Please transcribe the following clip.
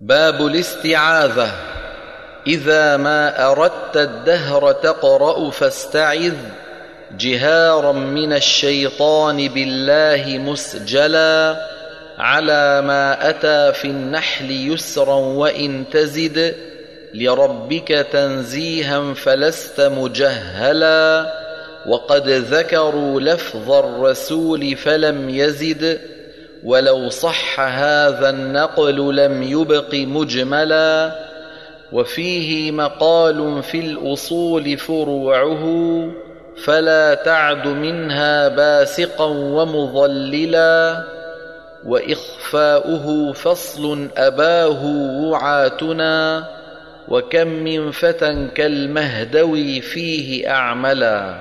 باب الاستعاذة. إذا ما أردت الدهر تقرأ فاستعذ جهارا من الشيطان بالله مسجلا على ما أتى في النحل يسرا وإن تزد لربك تنزيها فلست مجهلا وقد ذكروا لفظ الرسول فلم يزد ولو صح هذا النقل لم يبق مجملا وفيه مقال في الأصول فروعه فلا تعد منها باسقا ومضللا وإخفاؤه فصل أباه وعاتنا وكم من فتى كالمهدوي فيه أعملا